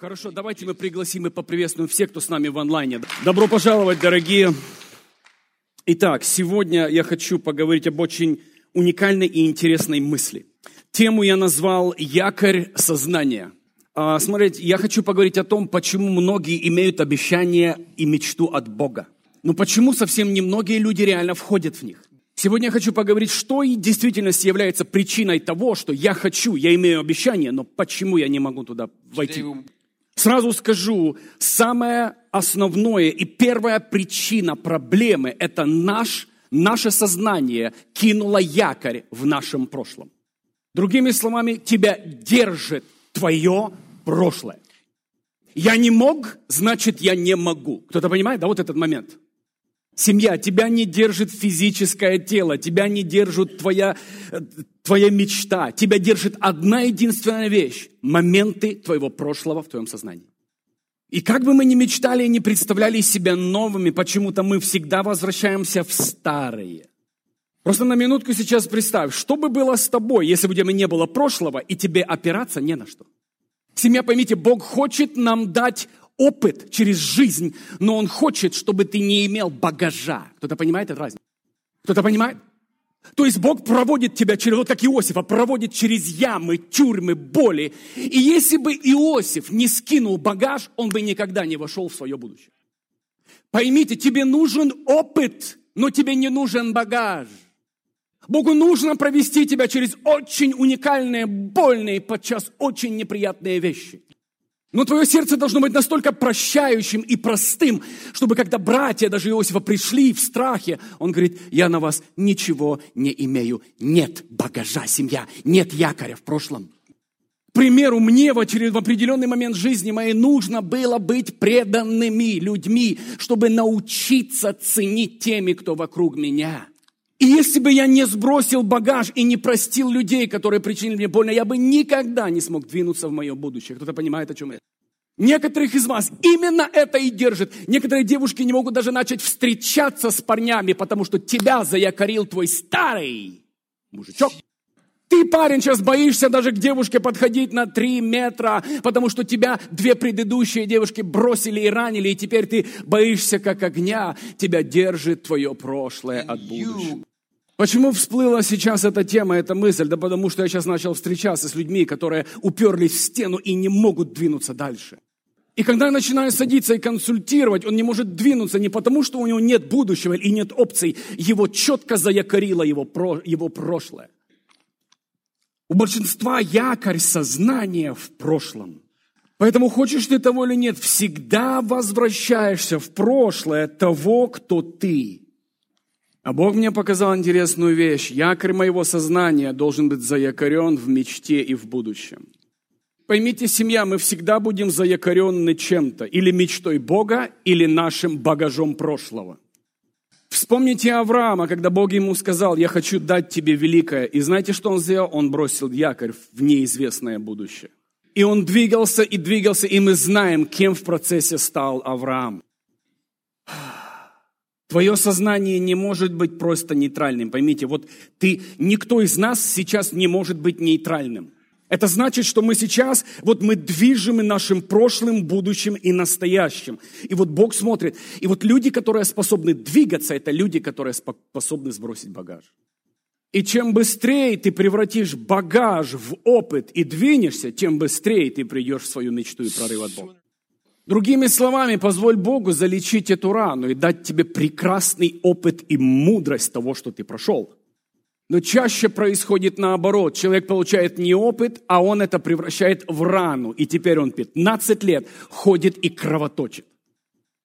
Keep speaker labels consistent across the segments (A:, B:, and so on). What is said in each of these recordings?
A: Хорошо, давайте мы пригласим и поприветствуем всех, кто с нами в онлайне. Добро пожаловать, дорогие. Итак, сегодня я хочу поговорить об очень уникальной и интересной мысли. Тему я назвал «Якорь сознания». А, смотрите, я хочу поговорить о том, почему многие имеют обещание и мечту от Бога. Но почему совсем немногие люди реально входят в них. Сегодня я хочу поговорить, что и действительности является причиной того, что я хочу, я имею обещание, но почему я не могу туда войти. Сразу скажу, самое основное и первая причина проблемы – это наш, наше сознание кинуло якорь в нашем прошлом. Другими словами, тебя держит твое прошлое. Я не мог, значит, я не могу. Кто-то понимает, да, вот этот момент – Семья, тебя не держит физическое тело, тебя не держит твоя, твоя мечта, тебя держит одна единственная вещь – моменты твоего прошлого в твоем сознании. И как бы мы ни мечтали и не представляли себя новыми, почему-то мы всегда возвращаемся в старые. Просто на минутку сейчас представь, что бы было с тобой, если бы у тебя не было прошлого, и тебе опираться не на что. Семья, поймите, Бог хочет нам дать опыт через жизнь, но Он хочет, чтобы ты не имел багажа. Кто-то понимает эту разницу? Кто-то понимает? То есть Бог проводит тебя через, вот как Иосифа, проводит через ямы, тюрьмы, боли. И если бы Иосиф не скинул багаж, он бы никогда не вошел в свое будущее. Поймите, тебе нужен опыт, но тебе не нужен багаж. Богу нужно провести тебя через очень уникальные, больные, подчас очень неприятные вещи. Но твое сердце должно быть настолько прощающим и простым, чтобы когда братья даже Иосифа пришли в страхе, он говорит, я на вас ничего не имею. Нет багажа, семья, нет якоря в прошлом. К примеру, мне в, очеред... в определенный момент жизни моей нужно было быть преданными людьми, чтобы научиться ценить теми, кто вокруг меня. И если бы я не сбросил багаж и не простил людей, которые причинили мне больно, я бы никогда не смог двинуться в мое будущее. Кто-то понимает, о чем я? Некоторых из вас именно это и держит. Некоторые девушки не могут даже начать встречаться с парнями, потому что тебя заякорил твой старый мужичок. Ты, парень, сейчас боишься даже к девушке подходить на три метра, потому что тебя две предыдущие девушки бросили и ранили, и теперь ты боишься как огня. Тебя держит твое прошлое от будущего. Почему всплыла сейчас эта тема, эта мысль? Да потому что я сейчас начал встречаться с людьми, которые уперлись в стену и не могут двинуться дальше. И когда я начинаю садиться и консультировать, он не может двинуться не потому, что у него нет будущего и нет опций. Его четко заякорило его, про, его прошлое. У большинства якорь сознания в прошлом. Поэтому хочешь ты того или нет, всегда возвращаешься в прошлое того, кто ты. А Бог мне показал интересную вещь. Якорь моего сознания должен быть заякорен в мечте и в будущем. Поймите, семья, мы всегда будем заякорены чем-то. Или мечтой Бога, или нашим багажом прошлого. Вспомните Авраама, когда Бог ему сказал, я хочу дать тебе великое. И знаете, что он сделал? Он бросил якорь в неизвестное будущее. И он двигался и двигался, и мы знаем, кем в процессе стал Авраам. Твое сознание не может быть просто нейтральным. Поймите, вот ты, никто из нас сейчас не может быть нейтральным. Это значит, что мы сейчас, вот мы движимы нашим прошлым, будущим и настоящим. И вот Бог смотрит. И вот люди, которые способны двигаться, это люди, которые способны сбросить багаж. И чем быстрее ты превратишь багаж в опыт и двинешься, тем быстрее ты придешь в свою мечту и прорыв от Бога. Другими словами, позволь Богу залечить эту рану и дать тебе прекрасный опыт и мудрость того, что ты прошел. Но чаще происходит наоборот. Человек получает не опыт, а он это превращает в рану. И теперь он 15 лет ходит и кровоточит.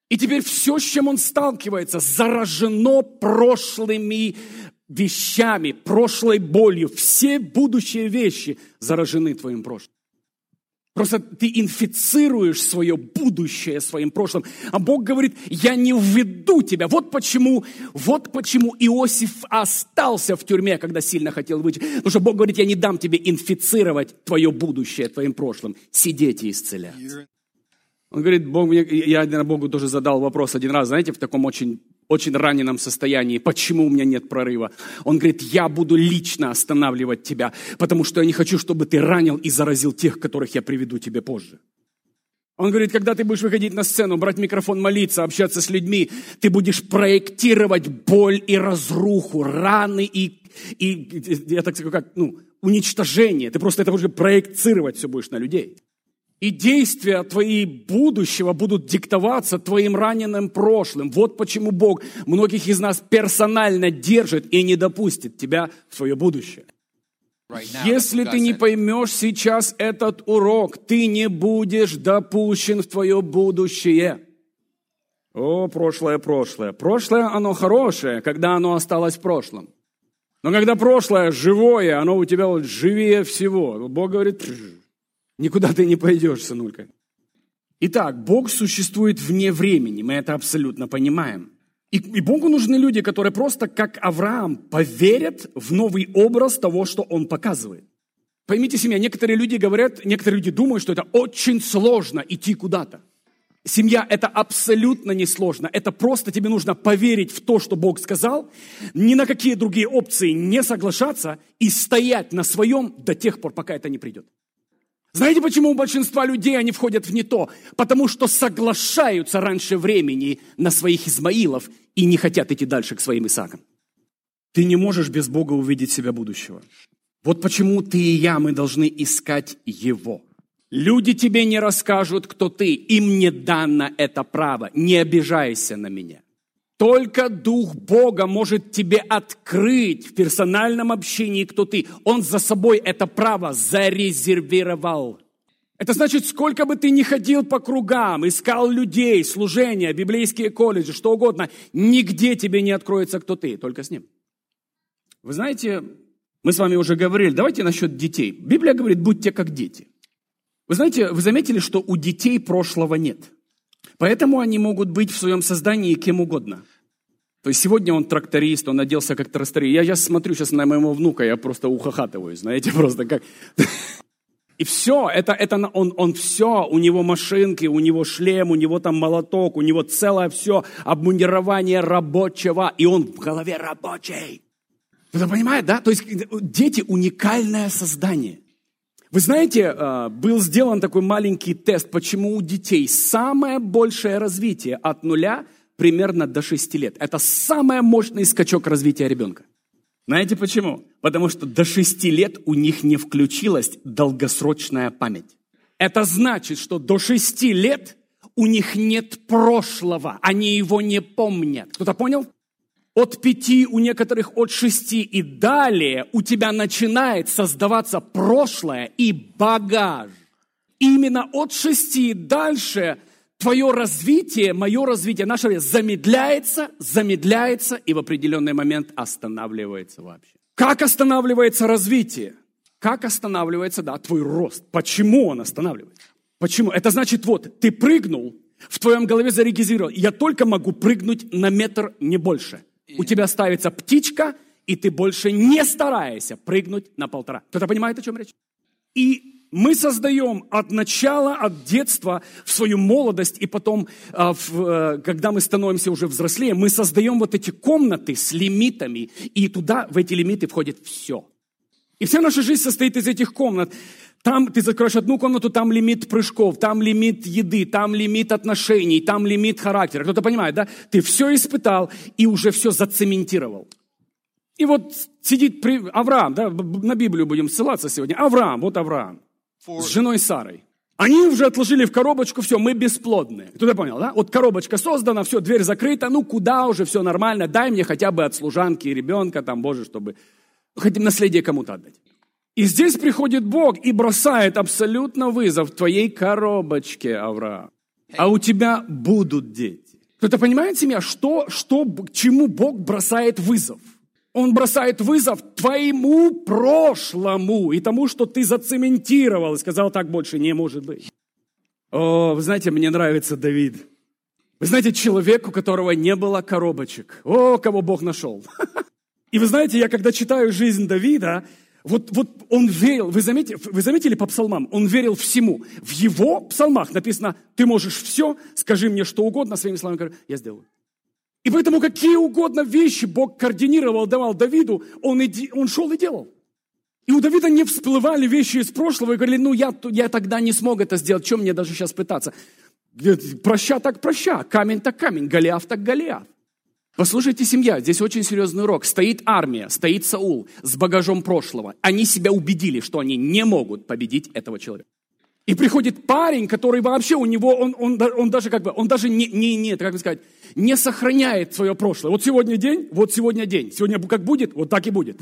A: И теперь все, с чем он сталкивается, заражено прошлыми вещами, прошлой болью. Все будущие вещи заражены твоим прошлым. Просто ты инфицируешь свое будущее своим прошлым. А Бог говорит, я не введу тебя. Вот почему, вот почему Иосиф остался в тюрьме, когда сильно хотел выйти. Потому что Бог говорит, я не дам тебе инфицировать твое будущее твоим прошлым. Сидеть и исцеляться. Он говорит, Бог, я один Богу тоже задал вопрос один раз, знаете, в таком очень очень раненом состоянии, почему у меня нет прорыва. Он говорит, я буду лично останавливать тебя, потому что я не хочу, чтобы ты ранил и заразил тех, которых я приведу тебе позже. Он говорит, когда ты будешь выходить на сцену, брать микрофон, молиться, общаться с людьми, ты будешь проектировать боль и разруху, раны и, и я так скажу, как, ну, уничтожение. Ты просто это будешь проектировать все будешь на людей. И действия твои будущего будут диктоваться твоим раненым прошлым. Вот почему Бог многих из нас персонально держит и не допустит тебя в свое будущее. Если ты не поймешь сейчас этот урок, ты не будешь допущен в твое будущее. О, прошлое, прошлое. Прошлое, оно хорошее, когда оно осталось в прошлом. Но когда прошлое живое, оно у тебя вот живее всего. Бог говорит, никуда ты не пойдешь, сынулька. Итак, Бог существует вне времени, мы это абсолютно понимаем. И, и Богу нужны люди, которые просто, как Авраам, поверят в новый образ того, что он показывает. Поймите семья, некоторые люди говорят, некоторые люди думают, что это очень сложно идти куда-то. Семья – это абсолютно несложно. Это просто тебе нужно поверить в то, что Бог сказал, ни на какие другие опции не соглашаться и стоять на своем до тех пор, пока это не придет. Знаете, почему у большинства людей они входят в не то? Потому что соглашаются раньше времени на своих Измаилов и не хотят идти дальше к своим Исаакам. Ты не можешь без Бога увидеть себя будущего. Вот почему ты и я, мы должны искать Его. Люди тебе не расскажут, кто ты. Им не дано это право. Не обижайся на меня. Только Дух Бога может тебе открыть в персональном общении, кто ты. Он за собой это право зарезервировал. Это значит, сколько бы ты ни ходил по кругам, искал людей, служения, библейские колледжи, что угодно, нигде тебе не откроется, кто ты, только с ним. Вы знаете, мы с вами уже говорили, давайте насчет детей. Библия говорит, будьте как дети. Вы знаете, вы заметили, что у детей прошлого нет. Поэтому они могут быть в своем создании кем угодно. То есть сегодня он тракторист, он оделся как тракторист. Я сейчас смотрю сейчас на моего внука, я просто ухахатываю, знаете, просто как... И все, это, это он, он все, у него машинки, у него шлем, у него там молоток, у него целое все обмундирование рабочего, и он в голове рабочий. Кто-то понимает, да? То есть дети уникальное создание. Вы знаете, э, был сделан такой маленький тест, почему у детей самое большее развитие от нуля примерно до 6 лет. Это самый мощный скачок развития ребенка. Знаете почему? Потому что до 6 лет у них не включилась долгосрочная память. Это значит, что до 6 лет у них нет прошлого, они его не помнят. Кто-то понял? От пяти, у некоторых от шести и далее у тебя начинает создаваться прошлое и багаж. Именно от шести и дальше твое развитие, мое развитие, наше развитие замедляется, замедляется и в определенный момент останавливается вообще. Как останавливается развитие? Как останавливается, да, твой рост? Почему он останавливается? Почему? Это значит, вот, ты прыгнул, в твоем голове зарегистрировал, я только могу прыгнуть на метр, не больше. У тебя ставится птичка, и ты больше не стараешься прыгнуть на полтора. Кто-то понимает, о чем речь? И мы создаем от начала, от детства в свою молодость, и потом, а, э, когда мы становимся уже взрослее, мы создаем вот эти комнаты с лимитами, и туда, в эти лимиты входит все. И вся наша жизнь состоит из этих комнат. Там ты закроешь одну комнату, там лимит прыжков, там лимит еды, там лимит отношений, там лимит характера. Кто-то понимает, да? Ты все испытал и уже все зацементировал. И вот сидит при... Авраам, да, на Библию будем ссылаться сегодня. Авраам, вот Авраам с женой Сарой. Они уже отложили в коробочку, все, мы бесплодные. Кто-то понял, да? Вот коробочка создана, все, дверь закрыта, ну куда уже, все нормально, дай мне хотя бы от служанки и ребенка, там, Боже, чтобы хотим наследие кому-то отдать. И здесь приходит Бог и бросает абсолютно вызов твоей коробочке, Авраам. А у тебя будут дети. Кто-то понимает, семья, что, что, чему Бог бросает вызов? Он бросает вызов твоему прошлому и тому, что ты зацементировал и сказал, так больше не может быть. О, вы знаете, мне нравится Давид. Вы знаете, человек, у которого не было коробочек. О, кого Бог нашел. И вы знаете, я когда читаю жизнь Давида, вот, вот он верил, вы заметили, вы заметили по псалмам, он верил всему. В его псалмах написано, ты можешь все, скажи мне что угодно, своими словами, я сделаю. И поэтому какие угодно вещи Бог координировал, давал Давиду, он, иди, он шел и делал. И у Давида не всплывали вещи из прошлого и говорили, ну я, я тогда не смог это сделать, чем мне даже сейчас пытаться? Проща так проща, камень так камень, Голиаф так Голиаф. Послушайте, семья, здесь очень серьезный урок. Стоит армия, стоит Саул с багажом прошлого. Они себя убедили, что они не могут победить этого человека. И приходит парень, который вообще у него, он, он, он даже как бы, он даже не, не, не, как бы сказать, не сохраняет свое прошлое. Вот сегодня день, вот сегодня день. Сегодня как будет, вот так и будет.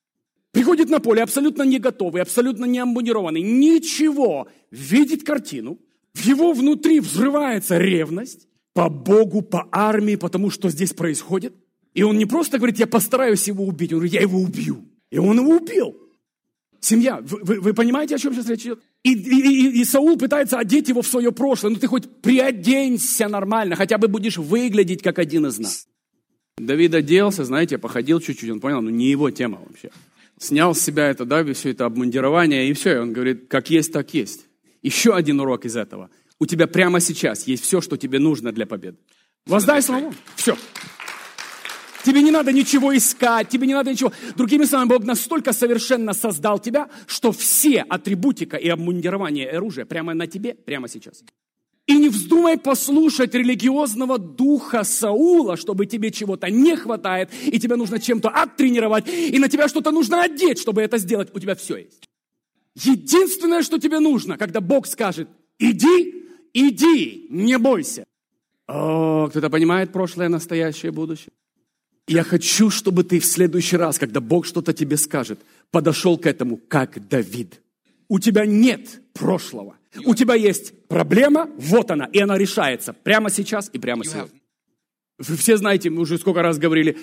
A: Приходит на поле абсолютно не готовый, абсолютно не амбунированный, ничего. Видит картину, в его внутри взрывается ревность по Богу, по армии, потому что здесь происходит. И он не просто говорит, я постараюсь его убить, он говорит, я его убью. И он его убил. Семья, вы, вы, вы понимаете, о чем сейчас речь идет? И, и, и Саул пытается одеть его в свое прошлое. Ну ты хоть приоденься нормально, хотя бы будешь выглядеть как один из нас. Давид оделся, знаете, походил чуть-чуть, он понял, ну не его тема вообще. Снял с себя это, да, все это обмундирование, и все, и он говорит, как есть, так есть. Еще один урок из этого. У тебя прямо сейчас есть все, что тебе нужно для победы. Воздай славу. Все. Тебе не надо ничего искать, тебе не надо ничего. Другими словами, Бог настолько совершенно создал тебя, что все атрибутика и обмундирование и оружие прямо на тебе, прямо сейчас. И не вздумай послушать религиозного духа Саула, чтобы тебе чего-то не хватает, и тебе нужно чем-то оттренировать, и на тебя что-то нужно одеть, чтобы это сделать. У тебя все есть. Единственное, что тебе нужно, когда Бог скажет, иди, иди, не бойся. О, кто-то понимает прошлое, настоящее, будущее? Я хочу, чтобы ты в следующий раз, когда Бог что-то тебе скажет, подошел к этому как Давид. У тебя нет прошлого. У тебя есть проблема, вот она, и она решается прямо сейчас и прямо сегодня. Вы все знаете, мы уже сколько раз говорили,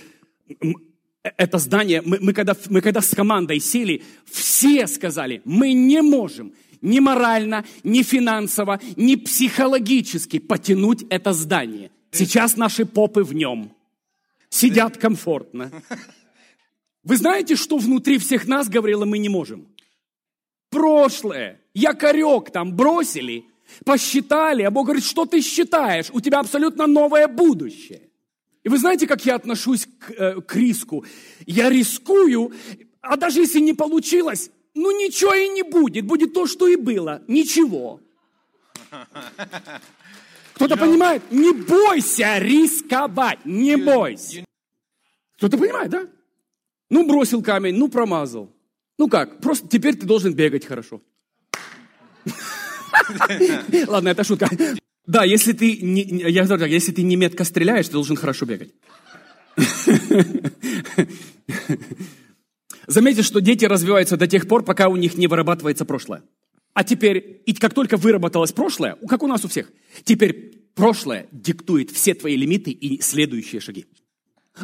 A: это здание, мы, мы, когда, мы когда с командой сели, все сказали, мы не можем ни морально, ни финансово, ни психологически потянуть это здание. Сейчас наши попы в нем сидят комфортно. Вы знаете, что внутри всех нас, говорила, мы не можем? Прошлое, якорек там бросили, посчитали, а Бог говорит, что ты считаешь? У тебя абсолютно новое будущее. И вы знаете, как я отношусь к, э, к риску? Я рискую, а даже если не получилось, ну ничего и не будет, будет то, что и было, ничего. Кто-то понимает? Не бойся рисковать, не бойся. Кто-то понимает, да? Ну, бросил камень, ну, промазал. Ну как, просто теперь ты должен бегать хорошо. Ладно, это шутка. Да, если ты не, я говорю так, если ты не метко стреляешь, ты должен хорошо бегать. Заметьте, что дети развиваются до тех пор, пока у них не вырабатывается прошлое. А теперь, и как только выработалось прошлое, как у нас у всех, теперь прошлое диктует все твои лимиты и следующие шаги.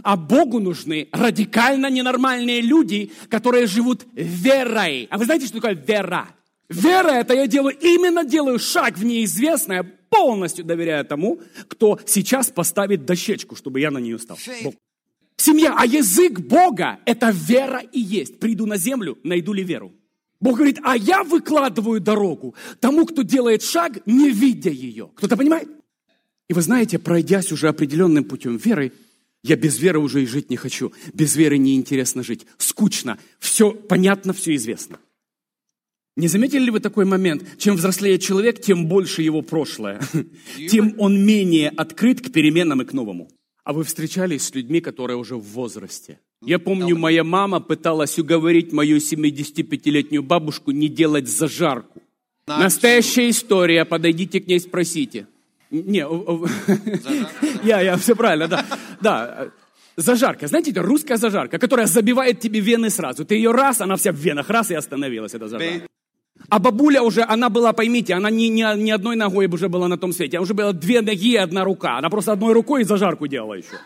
A: А Богу нужны радикально ненормальные люди, которые живут верой. А вы знаете, что такое вера? Вера – это я делаю, именно делаю шаг в неизвестное, полностью доверяя тому, кто сейчас поставит дощечку, чтобы я на нее стал. Бог. Семья, а язык Бога – это вера и есть. Приду на землю, найду ли веру? Бог говорит, а я выкладываю дорогу тому, кто делает шаг, не видя ее. Кто-то понимает? И вы знаете, пройдясь уже определенным путем веры, я без веры уже и жить не хочу. Без веры неинтересно жить. Скучно. Все понятно, все известно. Не заметили ли вы такой момент? Чем взрослее человек, тем больше его прошлое. Тем он менее открыт к переменам и к новому. А вы встречались с людьми, которые уже в возрасте? Я помню, моя мама пыталась уговорить мою 75-летнюю бабушку не делать зажарку. Настоящая история, подойдите к ней, спросите. Не, я, я, все правильно, да. Да, зажарка, знаете, это русская зажарка, которая забивает тебе вены сразу. Ты ее раз, она вся в венах, раз и остановилась, эта зажарка. А бабуля уже, она была, поймите, она не, не, не одной ногой уже была на том свете, а уже была две ноги и одна рука. Она просто одной рукой зажарку делала еще.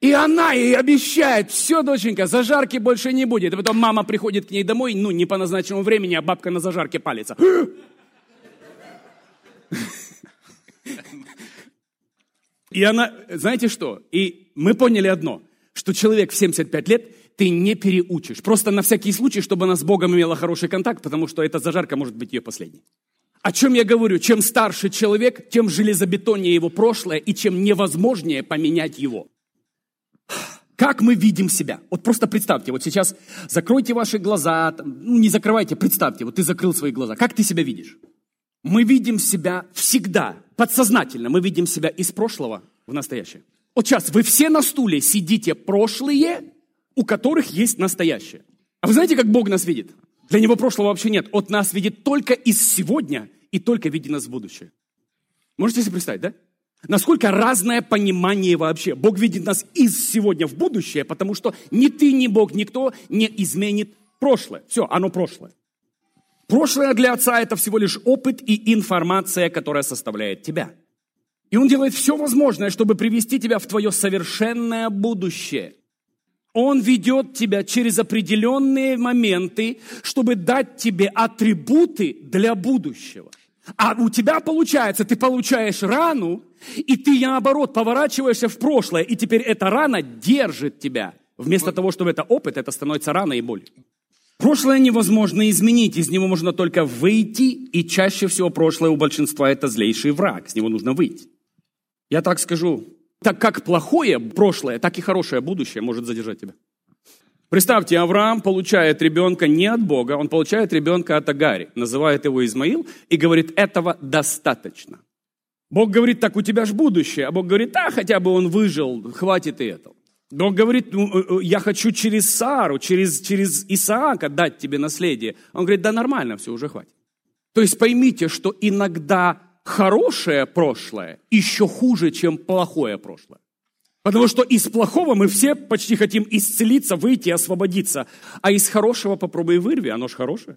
A: И она ей обещает, все, доченька, зажарки больше не будет. И потом мама приходит к ней домой, ну, не по назначенному времени, а бабка на зажарке палится. И она, знаете что? И мы поняли одно, что человек в 75 лет ты не переучишь. Просто на всякий случай, чтобы она с Богом имела хороший контакт, потому что эта зажарка может быть ее последней. О чем я говорю? Чем старше человек, тем железобетоннее его прошлое и чем невозможнее поменять его. Как мы видим себя? Вот просто представьте, вот сейчас закройте ваши глаза, ну не закрывайте, представьте, вот ты закрыл свои глаза. Как ты себя видишь? Мы видим себя всегда, подсознательно, мы видим себя из прошлого в настоящее. Вот сейчас вы все на стуле сидите прошлые, у которых есть настоящее. А вы знаете, как Бог нас видит? Для Него прошлого вообще нет. Он нас видит только из сегодня и только видит нас в будущее. Можете себе представить, да? Насколько разное понимание вообще. Бог видит нас из сегодня в будущее, потому что ни ты, ни Бог, никто не изменит прошлое. Все, оно прошлое. Прошлое для Отца – это всего лишь опыт и информация, которая составляет тебя. И Он делает все возможное, чтобы привести тебя в твое совершенное будущее. Он ведет тебя через определенные моменты, чтобы дать тебе атрибуты для будущего. А у тебя получается, ты получаешь рану, и ты, наоборот, поворачиваешься в прошлое, и теперь эта рана держит тебя. Вместо того, чтобы это опыт, это становится рана и боль. Прошлое невозможно изменить, из него можно только выйти, и чаще всего прошлое у большинства это злейший враг, с него нужно выйти. Я так скажу, так как плохое прошлое, так и хорошее будущее может задержать тебя. Представьте, Авраам получает ребенка не от Бога, он получает ребенка от Агари, называет его Измаил и говорит, этого достаточно. Бог говорит, так у тебя же будущее, а Бог говорит, да, хотя бы он выжил, хватит и этого. Бог говорит, ну, э, э, я хочу через Сару, через, через Исаака дать тебе наследие. Он говорит, да нормально, все, уже хватит. То есть поймите, что иногда хорошее прошлое еще хуже, чем плохое прошлое. Потому что из плохого мы все почти хотим исцелиться, выйти, освободиться. А из хорошего попробуй вырви, оно же хорошее.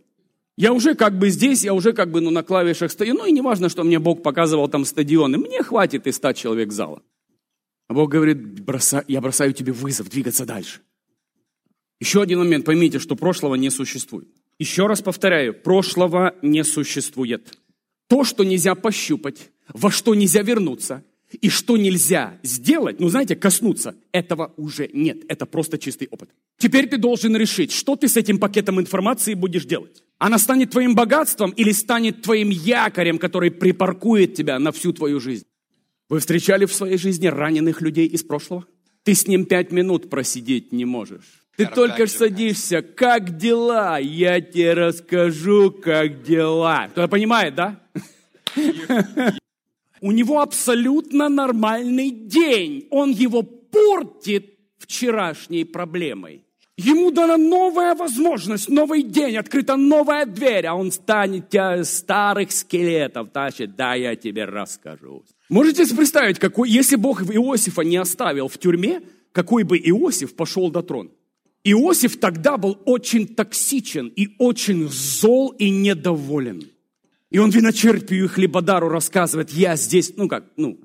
A: Я уже как бы здесь, я уже как бы ну, на клавишах стою. Ну и не важно, что мне Бог показывал там стадионы. Мне хватит и стать человек зала. А Бог говорит, броса, я бросаю тебе вызов двигаться дальше. Еще один момент, поймите, что прошлого не существует. Еще раз повторяю, прошлого не существует. То, что нельзя пощупать, во что нельзя вернуться, и что нельзя сделать, ну знаете, коснуться, этого уже нет. Это просто чистый опыт. Теперь ты должен решить, что ты с этим пакетом информации будешь делать. Она станет твоим богатством или станет твоим якорем, который припаркует тебя на всю твою жизнь. Вы встречали в своей жизни раненых людей из прошлого? Ты с ним пять минут просидеть не можешь. Ты только садишься, как дела? Я тебе расскажу, как дела. Кто понимает, да? У него абсолютно нормальный день. Он его портит вчерашней проблемой. Ему дана новая возможность, новый день, открыта новая дверь, а он станет тебя старых скелетов тащит. Да, я тебе расскажу. Можете себе представить, какой, если Бог Иосифа не оставил в тюрьме, какой бы Иосиф пошел до трона? Иосиф тогда был очень токсичен и очень зол и недоволен. И он виночерпию и хлебодару рассказывает, я здесь, ну как, ну,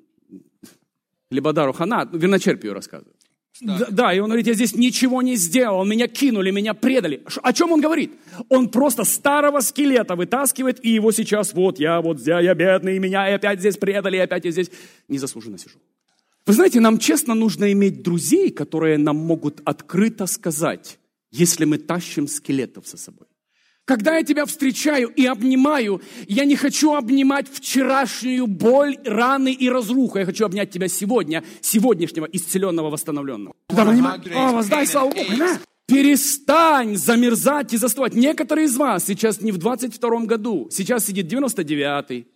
A: хлебодару хана, виночерпию рассказывает. Да, да, и он говорит, я здесь ничего не сделал, меня кинули, меня предали. О чем он говорит? Он просто старого скелета вытаскивает, и его сейчас, вот я, вот я, я бедный, меня и опять здесь предали, и опять я здесь незаслуженно сижу. Вы знаете, нам честно нужно иметь друзей, которые нам могут открыто сказать, если мы тащим скелетов со собой. Когда я тебя встречаю и обнимаю, я не хочу обнимать вчерашнюю боль, раны и разруху. Я хочу обнять тебя сегодня, сегодняшнего исцеленного, восстановленного. Да, О, воздай славу Богу. Перестань замерзать и застывать. Некоторые из вас сейчас не в 22 году, сейчас сидит 99-й,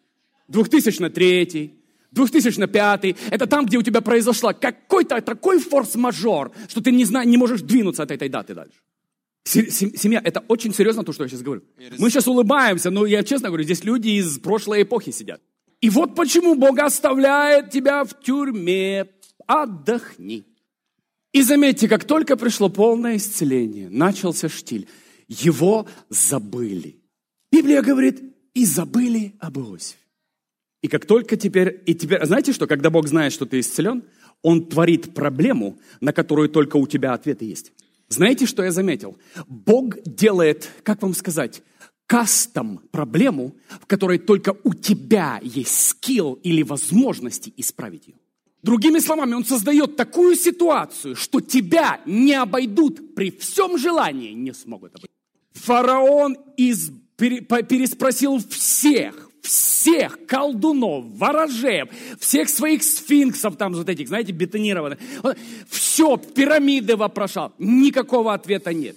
A: 2003 2005 это там, где у тебя произошла какой-то такой форс-мажор, что ты не, знаешь, не можешь двинуться от этой даты дальше. Семья, это очень серьезно то, что я сейчас говорю. Мы сейчас улыбаемся, но я честно говорю, здесь люди из прошлой эпохи сидят. И вот почему Бог оставляет тебя в тюрьме. Отдохни. И заметьте, как только пришло полное исцеление, начался штиль, его забыли. Библия говорит, и забыли об Иосифе. И как только теперь, и теперь, знаете что, когда Бог знает, что ты исцелен, Он творит проблему, на которую только у тебя ответы есть. Знаете, что я заметил? Бог делает, как вам сказать, кастом проблему, в которой только у тебя есть скилл или возможности исправить ее. Другими словами, он создает такую ситуацию, что тебя не обойдут при всем желании, не смогут обойти. Фараон из, переспросил всех, всех колдунов, ворожеев, всех своих сфинксов, там вот этих, знаете, бетонированных. Все, пирамиды вопрошал. Никакого ответа нет.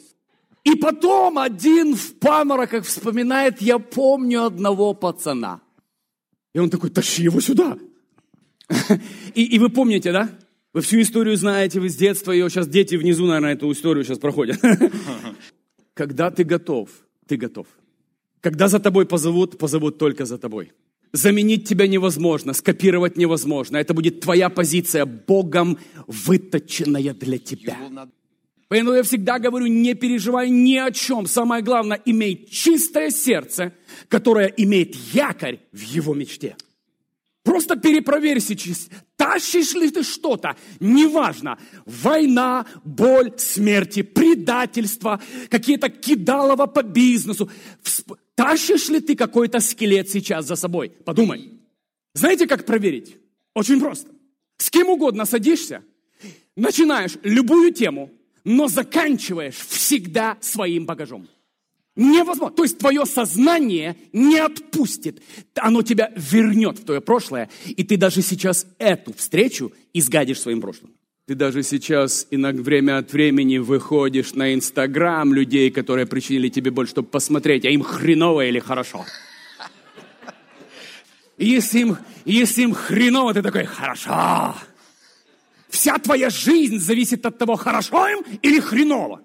A: И потом один в памороках вспоминает, я помню одного пацана. И он такой, тащи его сюда. И, и вы помните, да? Вы всю историю знаете, вы с детства ее, сейчас дети внизу, наверное, эту историю сейчас проходят. Когда ты готов, ты готов. Когда за тобой позовут, позовут только за тобой. Заменить тебя невозможно, скопировать невозможно. Это будет твоя позиция, Богом выточенная для тебя. Поэтому я всегда говорю, не переживай ни о чем. Самое главное, имей чистое сердце, которое имеет якорь в его мечте. Просто перепроверь сейчас, тащишь ли ты что-то, неважно, война, боль, смерти, предательство, какие-то кидалово по бизнесу. Тащишь ли ты какой-то скелет сейчас за собой? Подумай. Знаете, как проверить? Очень просто. С кем угодно садишься, начинаешь любую тему, но заканчиваешь всегда своим багажом. Невозможно. То есть твое сознание не отпустит. Оно тебя вернет в твое прошлое. И ты даже сейчас эту встречу изгадишь своим прошлым. Ты даже сейчас иногда время от времени выходишь на Инстаграм людей, которые причинили тебе боль, чтобы посмотреть, а им хреново или хорошо. Если им, если им хреново, ты такой, хорошо. Вся твоя жизнь зависит от того, хорошо им или хреново.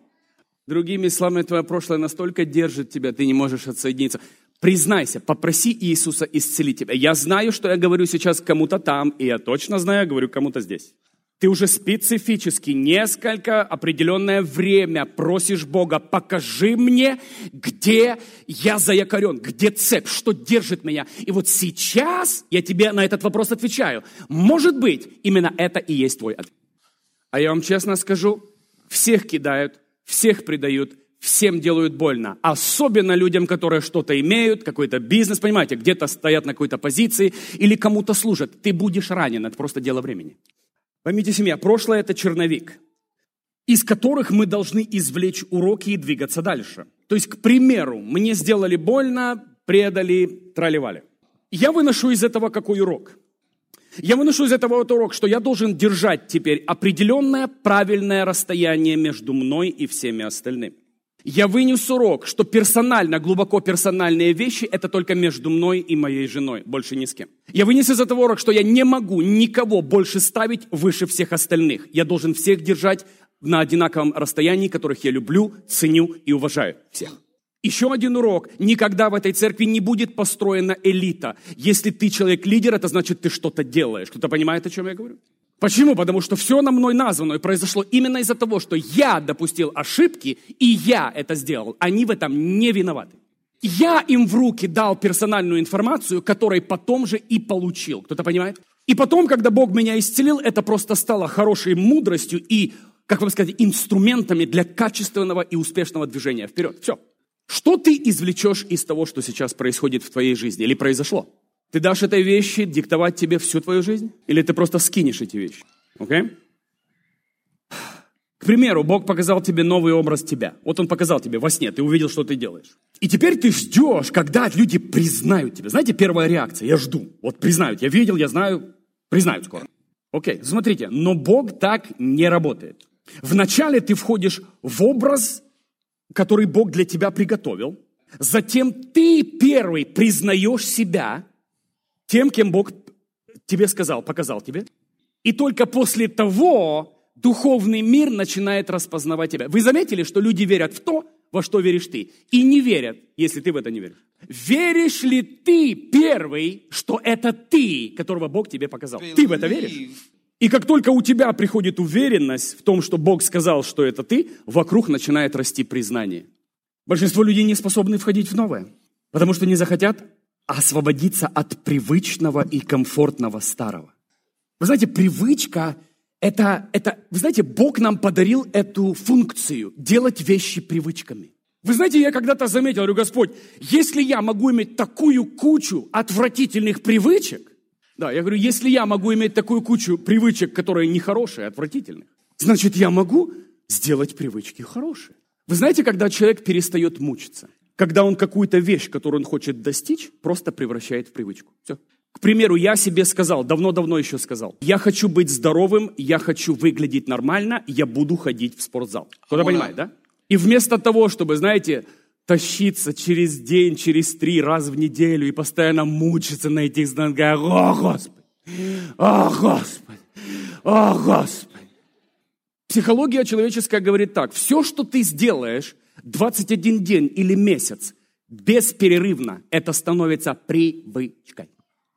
A: Другими словами, твое прошлое настолько держит тебя, ты не можешь отсоединиться. Признайся, попроси Иисуса исцелить тебя. Я знаю, что я говорю сейчас кому-то там, и я точно знаю, я говорю кому-то здесь. Ты уже специфически несколько определенное время просишь Бога, покажи мне, где я заякорен, где цепь, что держит меня. И вот сейчас я тебе на этот вопрос отвечаю. Может быть, именно это и есть твой ответ. А я вам честно скажу, всех кидают, всех предают, всем делают больно. Особенно людям, которые что-то имеют, какой-то бизнес, понимаете, где-то стоят на какой-то позиции или кому-то служат. Ты будешь ранен, это просто дело времени. Поймите, семья, прошлое – это черновик, из которых мы должны извлечь уроки и двигаться дальше. То есть, к примеру, мне сделали больно, предали, тролливали. Я выношу из этого какой урок? Я выношу из этого вот урок, что я должен держать теперь определенное правильное расстояние между мной и всеми остальными. Я вынес урок, что персонально, глубоко персональные вещи – это только между мной и моей женой, больше ни с кем. Я вынес из этого урок, что я не могу никого больше ставить выше всех остальных. Я должен всех держать на одинаковом расстоянии, которых я люблю, ценю и уважаю всех. Еще один урок. Никогда в этой церкви не будет построена элита. Если ты человек-лидер, это значит, ты что-то делаешь. Кто-то понимает, о чем я говорю? Почему? Потому что все на мной названо и произошло именно из-за того, что я допустил ошибки, и я это сделал. Они в этом не виноваты. Я им в руки дал персональную информацию, которой потом же и получил. Кто-то понимает? И потом, когда Бог меня исцелил, это просто стало хорошей мудростью и, как вам сказать, инструментами для качественного и успешного движения вперед. Все. Что ты извлечешь из того, что сейчас происходит в твоей жизни или произошло? Ты дашь этой вещи диктовать тебе всю твою жизнь? Или ты просто скинешь эти вещи? Окей? Okay? К примеру, Бог показал тебе новый образ тебя. Вот Он показал тебе во сне, ты увидел, что ты делаешь. И теперь ты ждешь, когда люди признают тебя. Знаете, первая реакция, я жду. Вот признают, я видел, я знаю, признают скоро. Окей, okay, смотрите, но Бог так не работает. Вначале ты входишь в образ который Бог для тебя приготовил. Затем ты первый признаешь себя тем, кем Бог тебе сказал, показал тебе. И только после того духовный мир начинает распознавать тебя. Вы заметили, что люди верят в то, во что веришь ты, и не верят, если ты в это не веришь. Веришь ли ты первый, что это ты, которого Бог тебе показал? Ты в это веришь? И как только у тебя приходит уверенность в том, что Бог сказал, что это ты, вокруг начинает расти признание. Большинство людей не способны входить в новое, потому что не захотят освободиться от привычного и комфортного старого. Вы знаете, привычка это, это, вы знаете, Бог нам подарил эту функцию делать вещи привычками. Вы знаете, я когда-то заметил, говорю, Господь, если я могу иметь такую кучу отвратительных привычек, да, я говорю, если я могу иметь такую кучу привычек, которые нехорошие, отвратительные, значит, я могу сделать привычки хорошие. Вы знаете, когда человек перестает мучиться? когда он какую-то вещь, которую он хочет достичь, просто превращает в привычку. Все. К примеру, я себе сказал, давно-давно еще сказал, я хочу быть здоровым, я хочу выглядеть нормально, я буду ходить в спортзал. Кто-то понимает, да? И вместо того, чтобы, знаете, тащиться через день, через три раз в неделю и постоянно мучиться на этих знаках, о, Господи, о, Господи, о, Господи. Психология человеческая говорит так, все, что ты сделаешь 21 день или месяц бесперерывно, это становится привычкой.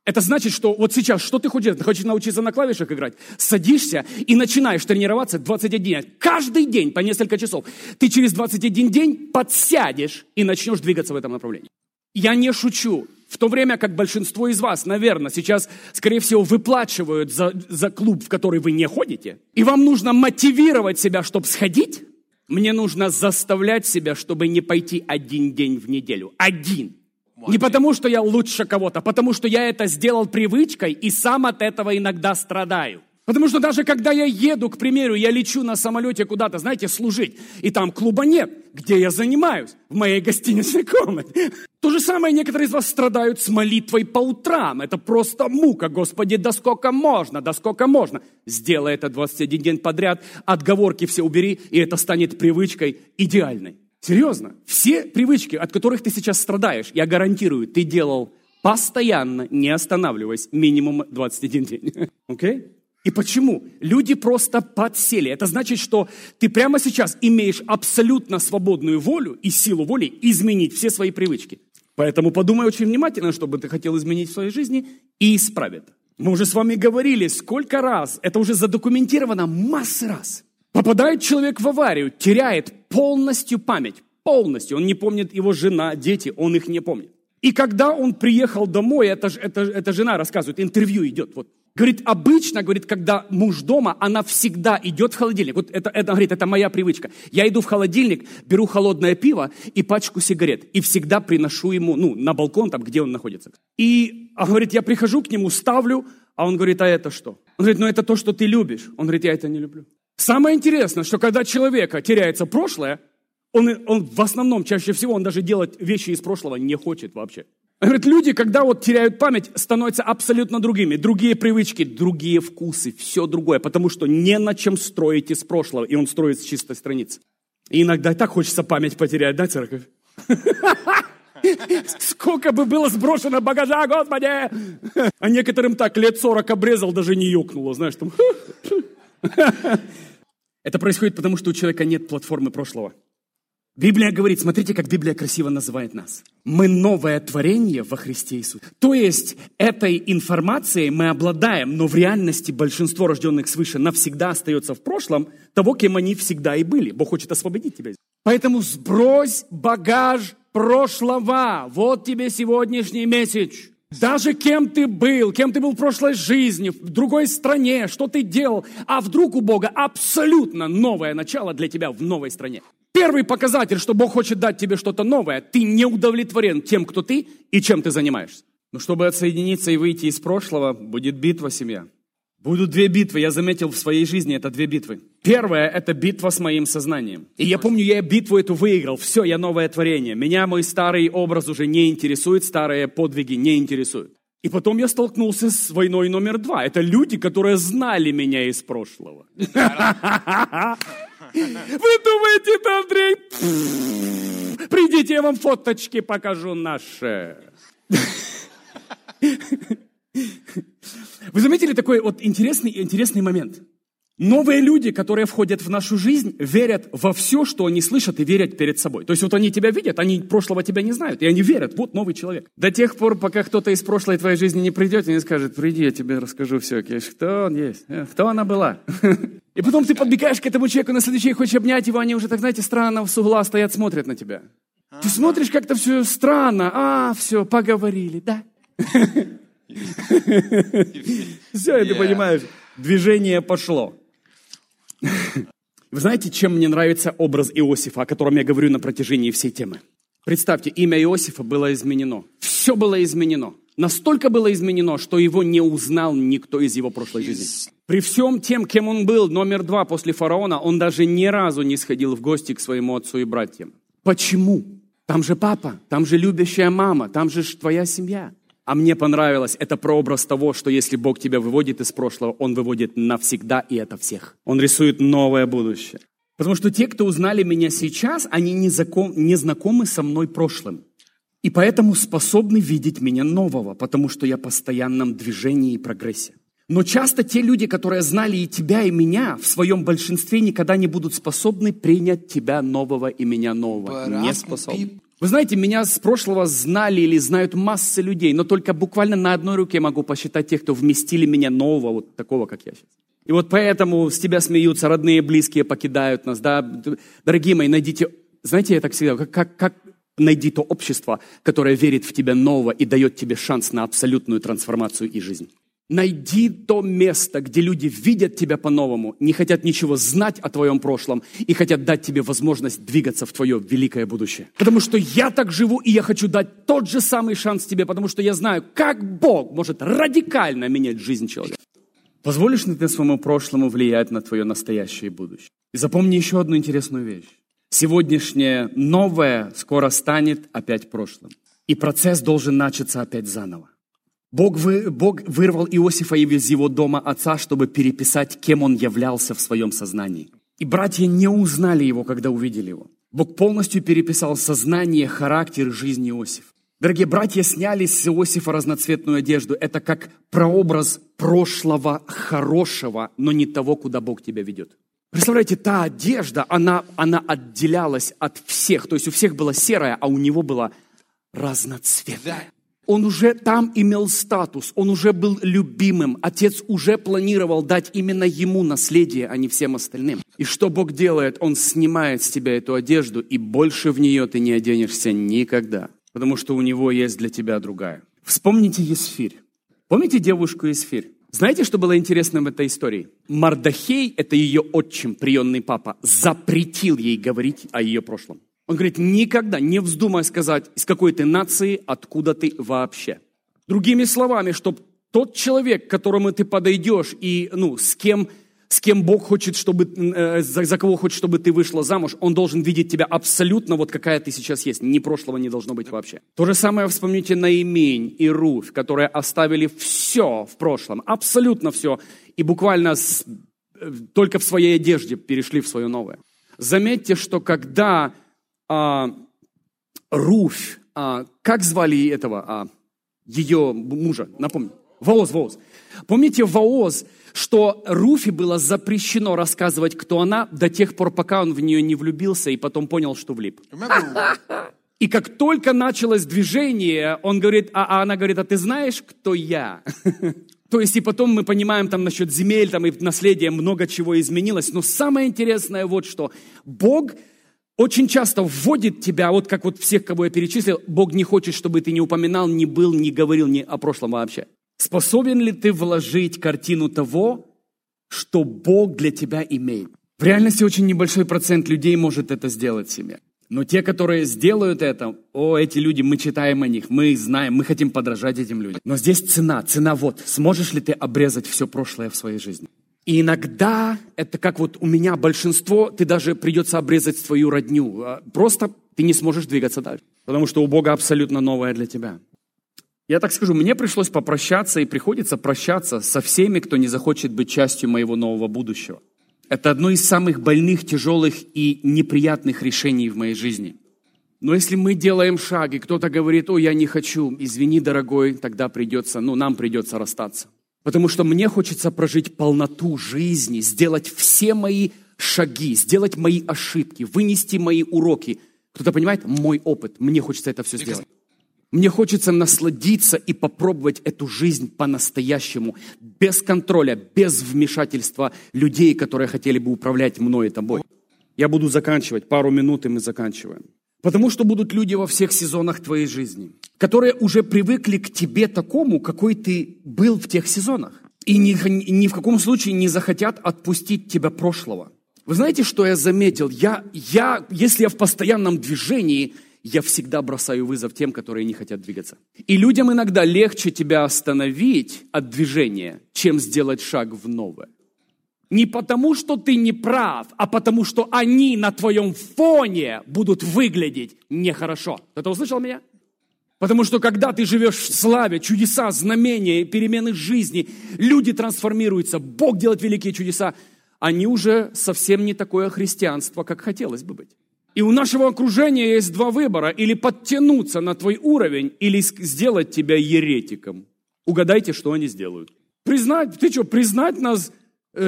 A: Это значит, что вот сейчас, что ты хочешь? Ты хочешь научиться на клавишах играть? Садишься и начинаешь тренироваться 21 день. Каждый день по несколько часов. Ты через 21 день подсядешь и начнешь двигаться в этом направлении. Я не шучу. В то время как большинство из вас, наверное, сейчас, скорее всего, выплачивают за, за клуб, в который вы не ходите, и вам нужно мотивировать себя, чтобы сходить, мне нужно заставлять себя, чтобы не пойти один день в неделю. Один. Не потому, что я лучше кого-то, потому что я это сделал привычкой и сам от этого иногда страдаю. Потому что даже когда я еду, к примеру, я лечу на самолете куда-то, знаете, служить, и там клуба нет, где я занимаюсь? В моей гостиничной комнате. То же самое некоторые из вас страдают с молитвой по утрам. Это просто мука. Господи, да сколько можно, да сколько можно. Сделай это 21 день подряд, отговорки все убери, и это станет привычкой идеальной. Серьезно. Все привычки, от которых ты сейчас страдаешь, я гарантирую, ты делал постоянно, не останавливаясь, минимум 21 день. Окей? И почему? Люди просто подсели. Это значит, что ты прямо сейчас имеешь абсолютно свободную волю и силу воли изменить все свои привычки. Поэтому подумай очень внимательно, что бы ты хотел изменить в своей жизни и исправить. Мы уже с вами говорили, сколько раз, это уже задокументировано массы раз. Попадает человек в аварию, теряет полностью память, полностью. Он не помнит его жена, дети, он их не помнит. И когда он приехал домой, это, это, это жена рассказывает, интервью идет, вот Говорит, обычно, говорит, когда муж дома, она всегда идет в холодильник. Вот это, это, говорит, это моя привычка. Я иду в холодильник, беру холодное пиво и пачку сигарет. И всегда приношу ему, ну, на балкон, там, где он находится. И, он говорит, я прихожу к нему, ставлю, а он говорит, а это что? Он говорит, ну это то, что ты любишь. Он говорит, я это не люблю. Самое интересное, что когда человека теряется прошлое, он, он в основном, чаще всего, он даже делать вещи из прошлого не хочет вообще. Говорит, люди, когда вот теряют память, становятся абсолютно другими. Другие привычки, другие вкусы, все другое. Потому что не на чем строить из прошлого. И он строит с чистой страницы. И иногда так хочется память потерять, да, церковь? Сколько бы было сброшено багажа, Господи! А некоторым так лет 40 обрезал, даже не ёкнуло, знаешь, там. Это происходит потому, что у человека нет платформы прошлого. Библия говорит, смотрите, как Библия красиво называет нас. Мы новое творение во Христе Иисусе. То есть этой информацией мы обладаем, но в реальности большинство рожденных свыше навсегда остается в прошлом того, кем они всегда и были. Бог хочет освободить тебя. Поэтому сбрось багаж прошлого. Вот тебе сегодняшний месяц. Даже кем ты был, кем ты был в прошлой жизни, в другой стране, что ты делал, а вдруг у Бога абсолютно новое начало для тебя в новой стране. Первый показатель, что Бог хочет дать тебе что-то новое, ты не удовлетворен тем, кто ты и чем ты занимаешься. Но чтобы отсоединиться и выйти из прошлого, будет битва, семья. Будут две битвы, я заметил в своей жизни, это две битвы. Первая – это битва с моим сознанием. И я помню, я битву эту выиграл. Все, я новое творение. Меня мой старый образ уже не интересует, старые подвиги не интересуют. И потом я столкнулся с войной номер два. Это люди, которые знали меня из прошлого. Вы думаете, это Андрей? Придите, я вам фоточки покажу наши. Вы заметили такой вот интересный, интересный момент? Новые люди, которые входят в нашу жизнь, верят во все, что они слышат, и верят перед собой. То есть вот они тебя видят, они прошлого тебя не знают, и они верят, вот новый человек. До тех пор, пока кто-то из прошлой твоей жизни не придет и не скажет, приди, я тебе расскажу все, кто он есть, э, кто она была. И потом ты подбегаешь к этому человеку на следующий день, хочешь обнять его, они уже так, знаете, странно с угла стоят, смотрят на тебя. Ты смотришь как-то все странно, а, все, поговорили, да? Все, и ты понимаешь, движение пошло. Вы знаете, чем мне нравится образ Иосифа, о котором я говорю на протяжении всей темы? Представьте, имя Иосифа было изменено. Все было изменено. Настолько было изменено, что его не узнал никто из его прошлой жизни. При всем тем, кем он был, номер два после фараона, он даже ни разу не сходил в гости к своему отцу и братьям. Почему? Там же папа, там же любящая мама, там же твоя семья. А мне понравилось, это прообраз того, что если Бог тебя выводит из прошлого, Он выводит навсегда, и это всех. Он рисует новое будущее. Потому что те, кто узнали меня сейчас, они не, закон, не знакомы со мной прошлым. И поэтому способны видеть меня нового, потому что я в постоянном движении и прогрессе. Но часто те люди, которые знали и тебя, и меня, в своем большинстве никогда не будут способны принять тебя нового и меня нового. Не способны. Вы знаете, меня с прошлого знали или знают массы людей, но только буквально на одной руке могу посчитать тех, кто вместили меня нового, вот такого, как я сейчас. И вот поэтому с тебя смеются, родные, близкие покидают нас. Да? Дорогие мои, найдите, знаете, я так всегда, как, как, как найди то общество, которое верит в тебя нового и дает тебе шанс на абсолютную трансформацию и жизнь. Найди то место, где люди видят тебя по-новому, не хотят ничего знать о твоем прошлом и хотят дать тебе возможность двигаться в твое великое будущее. Потому что я так живу, и я хочу дать тот же самый шанс тебе, потому что я знаю, как Бог может радикально менять жизнь человека. Позволишь ли ты своему прошлому влиять на твое настоящее и будущее? И запомни еще одну интересную вещь. Сегодняшнее новое скоро станет опять прошлым. И процесс должен начаться опять заново. Бог, вы, Бог вырвал Иосифа из его дома отца, чтобы переписать, кем он являлся в своем сознании. И братья не узнали его, когда увидели его. Бог полностью переписал сознание, характер жизнь Иосифа. Дорогие братья, сняли с Иосифа разноцветную одежду. Это как прообраз прошлого хорошего, но не того, куда Бог тебя ведет. Представляете, та одежда, она, она отделялась от всех. То есть у всех была серая, а у него была разноцветная. Он уже там имел статус, он уже был любимым. Отец уже планировал дать именно ему наследие, а не всем остальным. И что Бог делает? Он снимает с тебя эту одежду, и больше в нее ты не оденешься никогда, потому что у него есть для тебя другая. Вспомните Есфирь. Помните девушку Есфирь? Знаете, что было интересно в этой истории? Мардахей, это ее отчим, приемный папа, запретил ей говорить о ее прошлом. Он говорит, никогда не вздумай сказать, из какой ты нации, откуда ты вообще. Другими словами, чтобы тот человек, к которому ты подойдешь и ну, с кем с кем Бог хочет, чтобы, э, за, за кого хочет, чтобы ты вышла замуж, он должен видеть тебя абсолютно вот какая ты сейчас есть. Ни прошлого не должно быть вообще. То же самое вспомните Наимень и Руфь, которые оставили все в прошлом, абсолютно все, и буквально с, э, только в своей одежде перешли в свое новое. Заметьте, что когда а, Руфь, а, как звали этого, а, ее мужа, напомню, Вооз, Вооз. Помните, Вооз, что Руфи было запрещено рассказывать, кто она, до тех пор, пока он в нее не влюбился и потом понял, что влип. И как только началось движение, он говорит, а, а она говорит, а ты знаешь, кто я? То есть и потом мы понимаем там насчет земель, там и наследия много чего изменилось. Но самое интересное вот что. Бог очень часто вводит тебя, вот как вот всех, кого я перечислил, Бог не хочет, чтобы ты не упоминал, не был, не говорил ни о прошлом вообще. Способен ли ты вложить картину того, что Бог для тебя имеет? В реальности очень небольшой процент людей может это сделать себе. Но те, которые сделают это, о, эти люди, мы читаем о них, мы их знаем, мы хотим подражать этим людям. Но здесь цена, цена вот, сможешь ли ты обрезать все прошлое в своей жизни? И иногда, это как вот у меня большинство, ты даже придется обрезать свою родню. А просто ты не сможешь двигаться дальше. Потому что у Бога абсолютно новое для тебя. Я так скажу, мне пришлось попрощаться и приходится прощаться со всеми, кто не захочет быть частью моего нового будущего. Это одно из самых больных, тяжелых и неприятных решений в моей жизни. Но если мы делаем шаг, и кто-то говорит, о, я не хочу, извини, дорогой, тогда придется, ну, нам придется расстаться. Потому что мне хочется прожить полноту жизни, сделать все мои шаги, сделать мои ошибки, вынести мои уроки. Кто-то понимает? Мой опыт. Мне хочется это все сделать. Мне хочется насладиться и попробовать эту жизнь по-настоящему, без контроля, без вмешательства людей, которые хотели бы управлять мной и тобой. Я буду заканчивать, пару минут и мы заканчиваем. Потому что будут люди во всех сезонах твоей жизни, которые уже привыкли к тебе такому, какой ты был в тех сезонах. И ни, ни в каком случае не захотят отпустить тебя прошлого. Вы знаете, что я заметил? Я, я, если я в постоянном движении, я всегда бросаю вызов тем, которые не хотят двигаться. И людям иногда легче тебя остановить от движения, чем сделать шаг в новое. Не потому, что ты не прав, а потому, что они на твоем фоне будут выглядеть нехорошо. Кто-то услышал меня? Потому что когда ты живешь в славе, чудеса, знамения, перемены жизни, люди трансформируются, Бог делает великие чудеса, они уже совсем не такое христианство, как хотелось бы быть. И у нашего окружения есть два выбора. Или подтянуться на твой уровень, или сделать тебя еретиком. Угадайте, что они сделают. Признать, ты что, признать нас,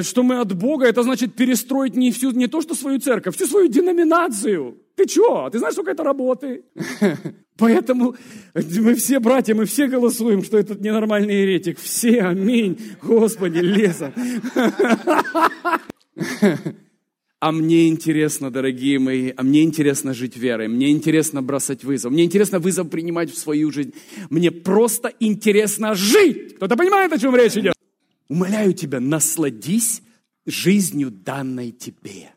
A: что мы от Бога, это значит перестроить не, всю, не то, что свою церковь, всю свою деноминацию. Ты что? Ты знаешь, сколько это работы? Поэтому мы все братья, мы все голосуем, что этот ненормальный еретик. Все, аминь. Господи, леса. А мне интересно, дорогие мои, а мне интересно жить верой, мне интересно бросать вызов, мне интересно вызов принимать в свою жизнь. Мне просто интересно жить. Кто-то понимает, о чем речь идет? Умоляю тебя, насладись жизнью данной тебе.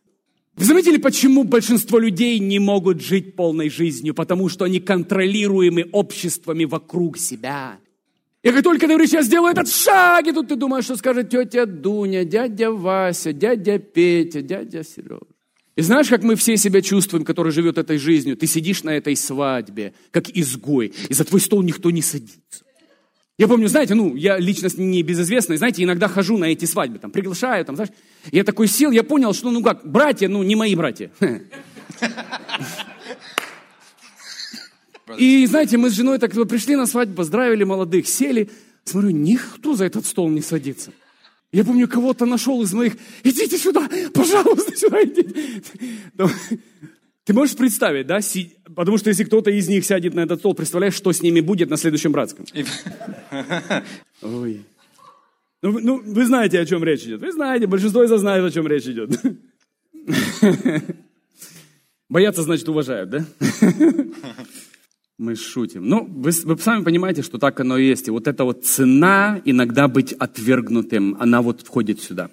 A: Вы заметили, почему большинство людей не могут жить полной жизнью? Потому что они контролируемы обществами вокруг себя. И как только ты говоришь, я сделаю этот шаг, и тут ты думаешь, что скажет тетя Дуня, дядя Вася, дядя Петя, дядя Сережа. И знаешь, как мы все себя чувствуем, который живет этой жизнью? Ты сидишь на этой свадьбе, как изгой, и за твой стол никто не садится. Я помню, знаете, ну, я личность не безызвестная, знаете, иногда хожу на эти свадьбы, там, приглашаю, там, знаешь, я такой сел, я понял, что, ну как, братья, ну, не мои братья. И знаете, мы с женой так пришли на свадьбу, поздравили молодых, сели. Смотрю, никто за этот стол не садится. Я помню, кого-то нашел из моих, идите сюда, пожалуйста, сюда идите. Ты можешь представить, да? Потому что если кто-то из них сядет на этот стол, представляешь, что с ними будет на следующем братском? Ой. Ну, ну, вы знаете, о чем речь идет. Вы знаете, большинство из вас знает, о чем речь идет. Боятся, значит, уважают, да? Мы шутим. Ну, вы, вы сами понимаете, что так оно и есть. И вот эта вот цена иногда быть отвергнутым, она вот входит сюда.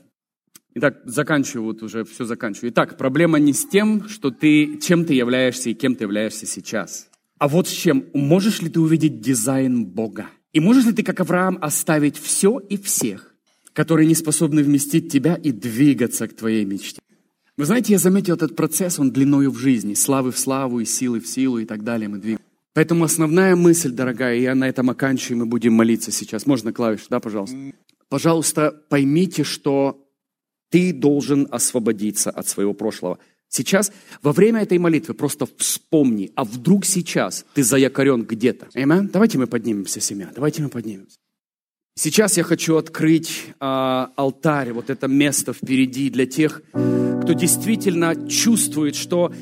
A: Итак, заканчиваю, вот уже все заканчиваю. Итак, проблема не с тем, что ты, чем ты являешься и кем ты являешься сейчас. А вот с чем. Можешь ли ты увидеть дизайн Бога? И можешь ли ты, как Авраам, оставить все и всех, которые не способны вместить тебя и двигаться к твоей мечте? Вы знаете, я заметил этот процесс, он длиною в жизни, славы в славу и силы в силу и так далее мы двигаемся. Поэтому основная мысль, дорогая, я на этом оканчиваю, мы будем молиться сейчас. Можно клавиш, да, пожалуйста? Пожалуйста, поймите, что ты должен освободиться от своего прошлого. Сейчас, во время этой молитвы, просто вспомни, а вдруг сейчас ты заякорен где-то. Amen? Давайте мы поднимемся, семья, давайте мы поднимемся. Сейчас я хочу открыть э, алтарь, вот это место впереди для тех, кто действительно чувствует, что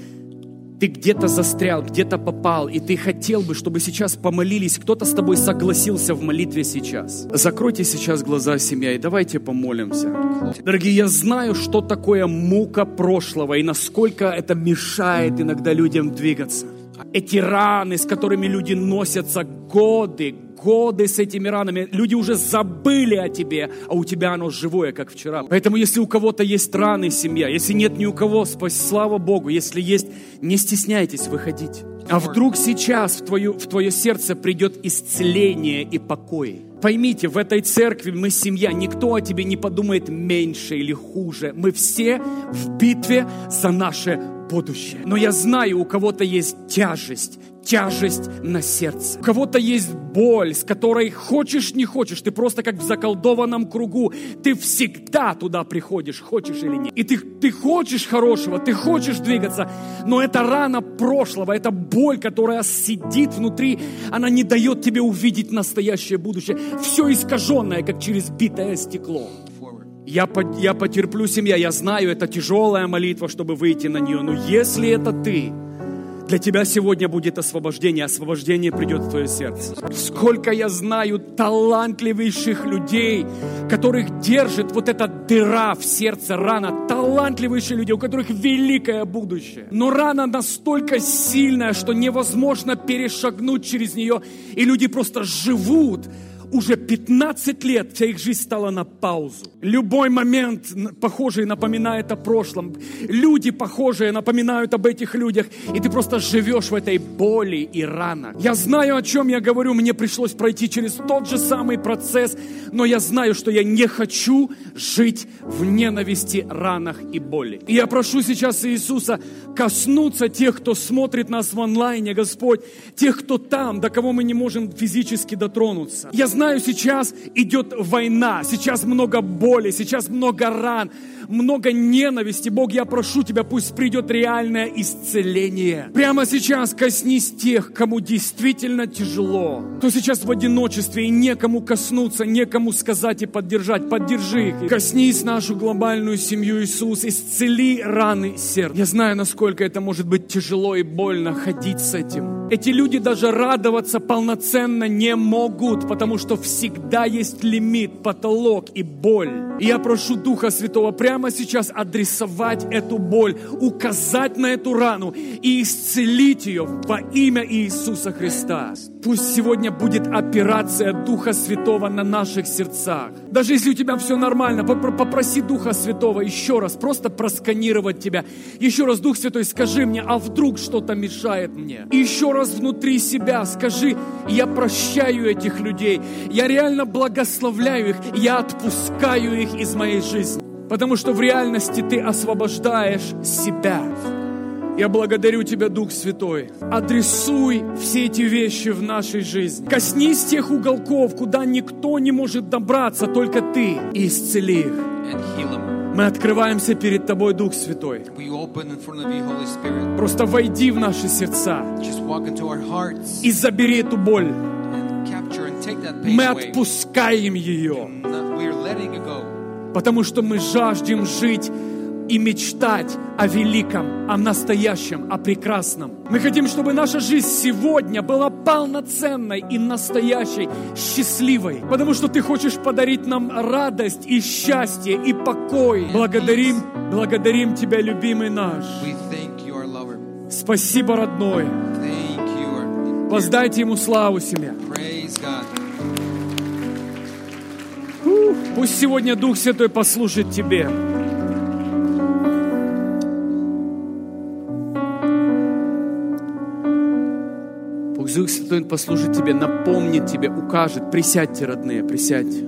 A: ты где-то застрял, где-то попал, и ты хотел бы, чтобы сейчас помолились, кто-то с тобой согласился в молитве сейчас. Закройте сейчас глаза, семья, и давайте помолимся. Дорогие, я знаю, что такое мука прошлого, и насколько это мешает иногда людям двигаться. Эти раны, с которыми люди носятся годы, годы с этими ранами. Люди уже забыли о тебе, а у тебя оно живое, как вчера. Поэтому, если у кого-то есть раны, семья, если нет ни у кого, слава Богу, если есть, не стесняйтесь выходить. А вдруг сейчас в твое, в твое сердце придет исцеление и покой. Поймите, в этой церкви мы семья, никто о тебе не подумает меньше или хуже. Мы все в битве за наше будущее. Но я знаю, у кого-то есть тяжесть, тяжесть на сердце. У кого-то есть боль, с которой хочешь, не хочешь, ты просто как в заколдованном кругу. Ты всегда туда приходишь, хочешь или нет. И ты, ты хочешь хорошего, ты хочешь двигаться, но это рана прошлого, это боль, которая сидит внутри, она не дает тебе увидеть настоящее будущее. Все искаженное, как через битое стекло. Я, я потерплю семья, я знаю, это тяжелая молитва, чтобы выйти на нее, но если это ты, для тебя сегодня будет освобождение, освобождение придет в твое сердце. Сколько я знаю талантливейших людей, которых держит вот эта дыра в сердце, рана, талантливейшие люди, у которых великое будущее. Но рана настолько сильная, что невозможно перешагнуть через нее, и люди просто живут уже 15 лет вся их жизнь стала на паузу. Любой момент похожий напоминает о прошлом. Люди похожие напоминают об этих людях. И ты просто живешь в этой боли и ранах. Я знаю, о чем я говорю. Мне пришлось пройти через тот же самый процесс. Но я знаю, что я не хочу жить в ненависти, ранах и боли. И я прошу сейчас Иисуса коснуться тех, кто смотрит нас в онлайне, Господь. Тех, кто там, до кого мы не можем физически дотронуться. Я знаю, сейчас идет война, сейчас много боли, сейчас много ран, много ненависти. Бог, я прошу Тебя, пусть придет реальное исцеление. Прямо сейчас коснись тех, кому действительно тяжело, кто сейчас в одиночестве и некому коснуться, некому сказать и поддержать. Поддержи их. Коснись нашу глобальную семью, Иисус. Исцели раны сердца. Я знаю, насколько это может быть тяжело и больно ходить с этим. Эти люди даже радоваться полноценно не могут, потому что всегда есть лимит, потолок и боль. И я прошу Духа Святого прямо прямо сейчас адресовать эту боль, указать на эту рану и исцелить ее во имя Иисуса Христа. Пусть сегодня будет операция Духа Святого на наших сердцах. Даже если у тебя все нормально, попроси Духа Святого еще раз, просто просканировать тебя. Еще раз, Дух Святой, скажи мне, а вдруг что-то мешает мне? Еще раз внутри себя скажи, я прощаю этих людей, я реально благословляю их, я отпускаю их из моей жизни. Потому что в реальности ты освобождаешь себя. Я благодарю Тебя, Дух Святой. Адресуй все эти вещи в нашей жизни. Коснись тех уголков, куда никто не может добраться, только Ты. И исцели их. Мы открываемся перед Тобой, Дух Святой. Просто войди в наши сердца и забери эту боль. Мы отпускаем ее потому что мы жаждем жить и мечтать о великом, о настоящем, о прекрасном. Мы хотим, чтобы наша жизнь сегодня была полноценной и настоящей, счастливой, потому что Ты хочешь подарить нам радость и счастье и покой. Благодарим, благодарим Тебя, любимый наш. Спасибо, родной. Воздайте Ему славу семья. Пусть сегодня Дух Святой послужит тебе. Пусть Дух Святой послужит тебе, напомнит тебе, укажет. Присядьте, родные, присядьте.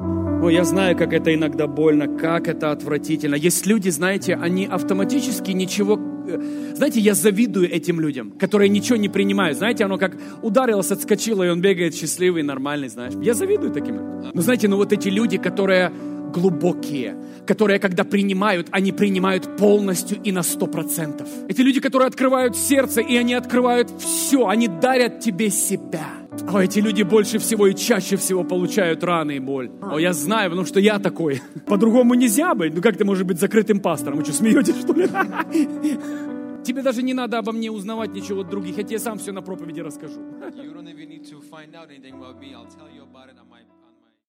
A: Uh, Ой, я знаю, как это иногда больно, как это отвратительно. Есть люди, знаете, они автоматически ничего знаете, я завидую этим людям, которые ничего не принимают. Знаете, оно как ударилось, отскочило, и он бегает счастливый, нормальный, знаешь. Я завидую таким. Но знаете, ну вот эти люди, которые глубокие, которые, когда принимают, они принимают полностью и на сто процентов. Эти люди, которые открывают сердце, и они открывают все, они дарят тебе себя. А эти люди больше всего и чаще всего получают раны и боль. О, я знаю, потому что я такой. По-другому нельзя быть. Ну как ты можешь быть закрытым пастором? Вы что, смеетесь, что ли? Тебе даже не надо обо мне узнавать ничего от других. Я тебе сам все на проповеди расскажу.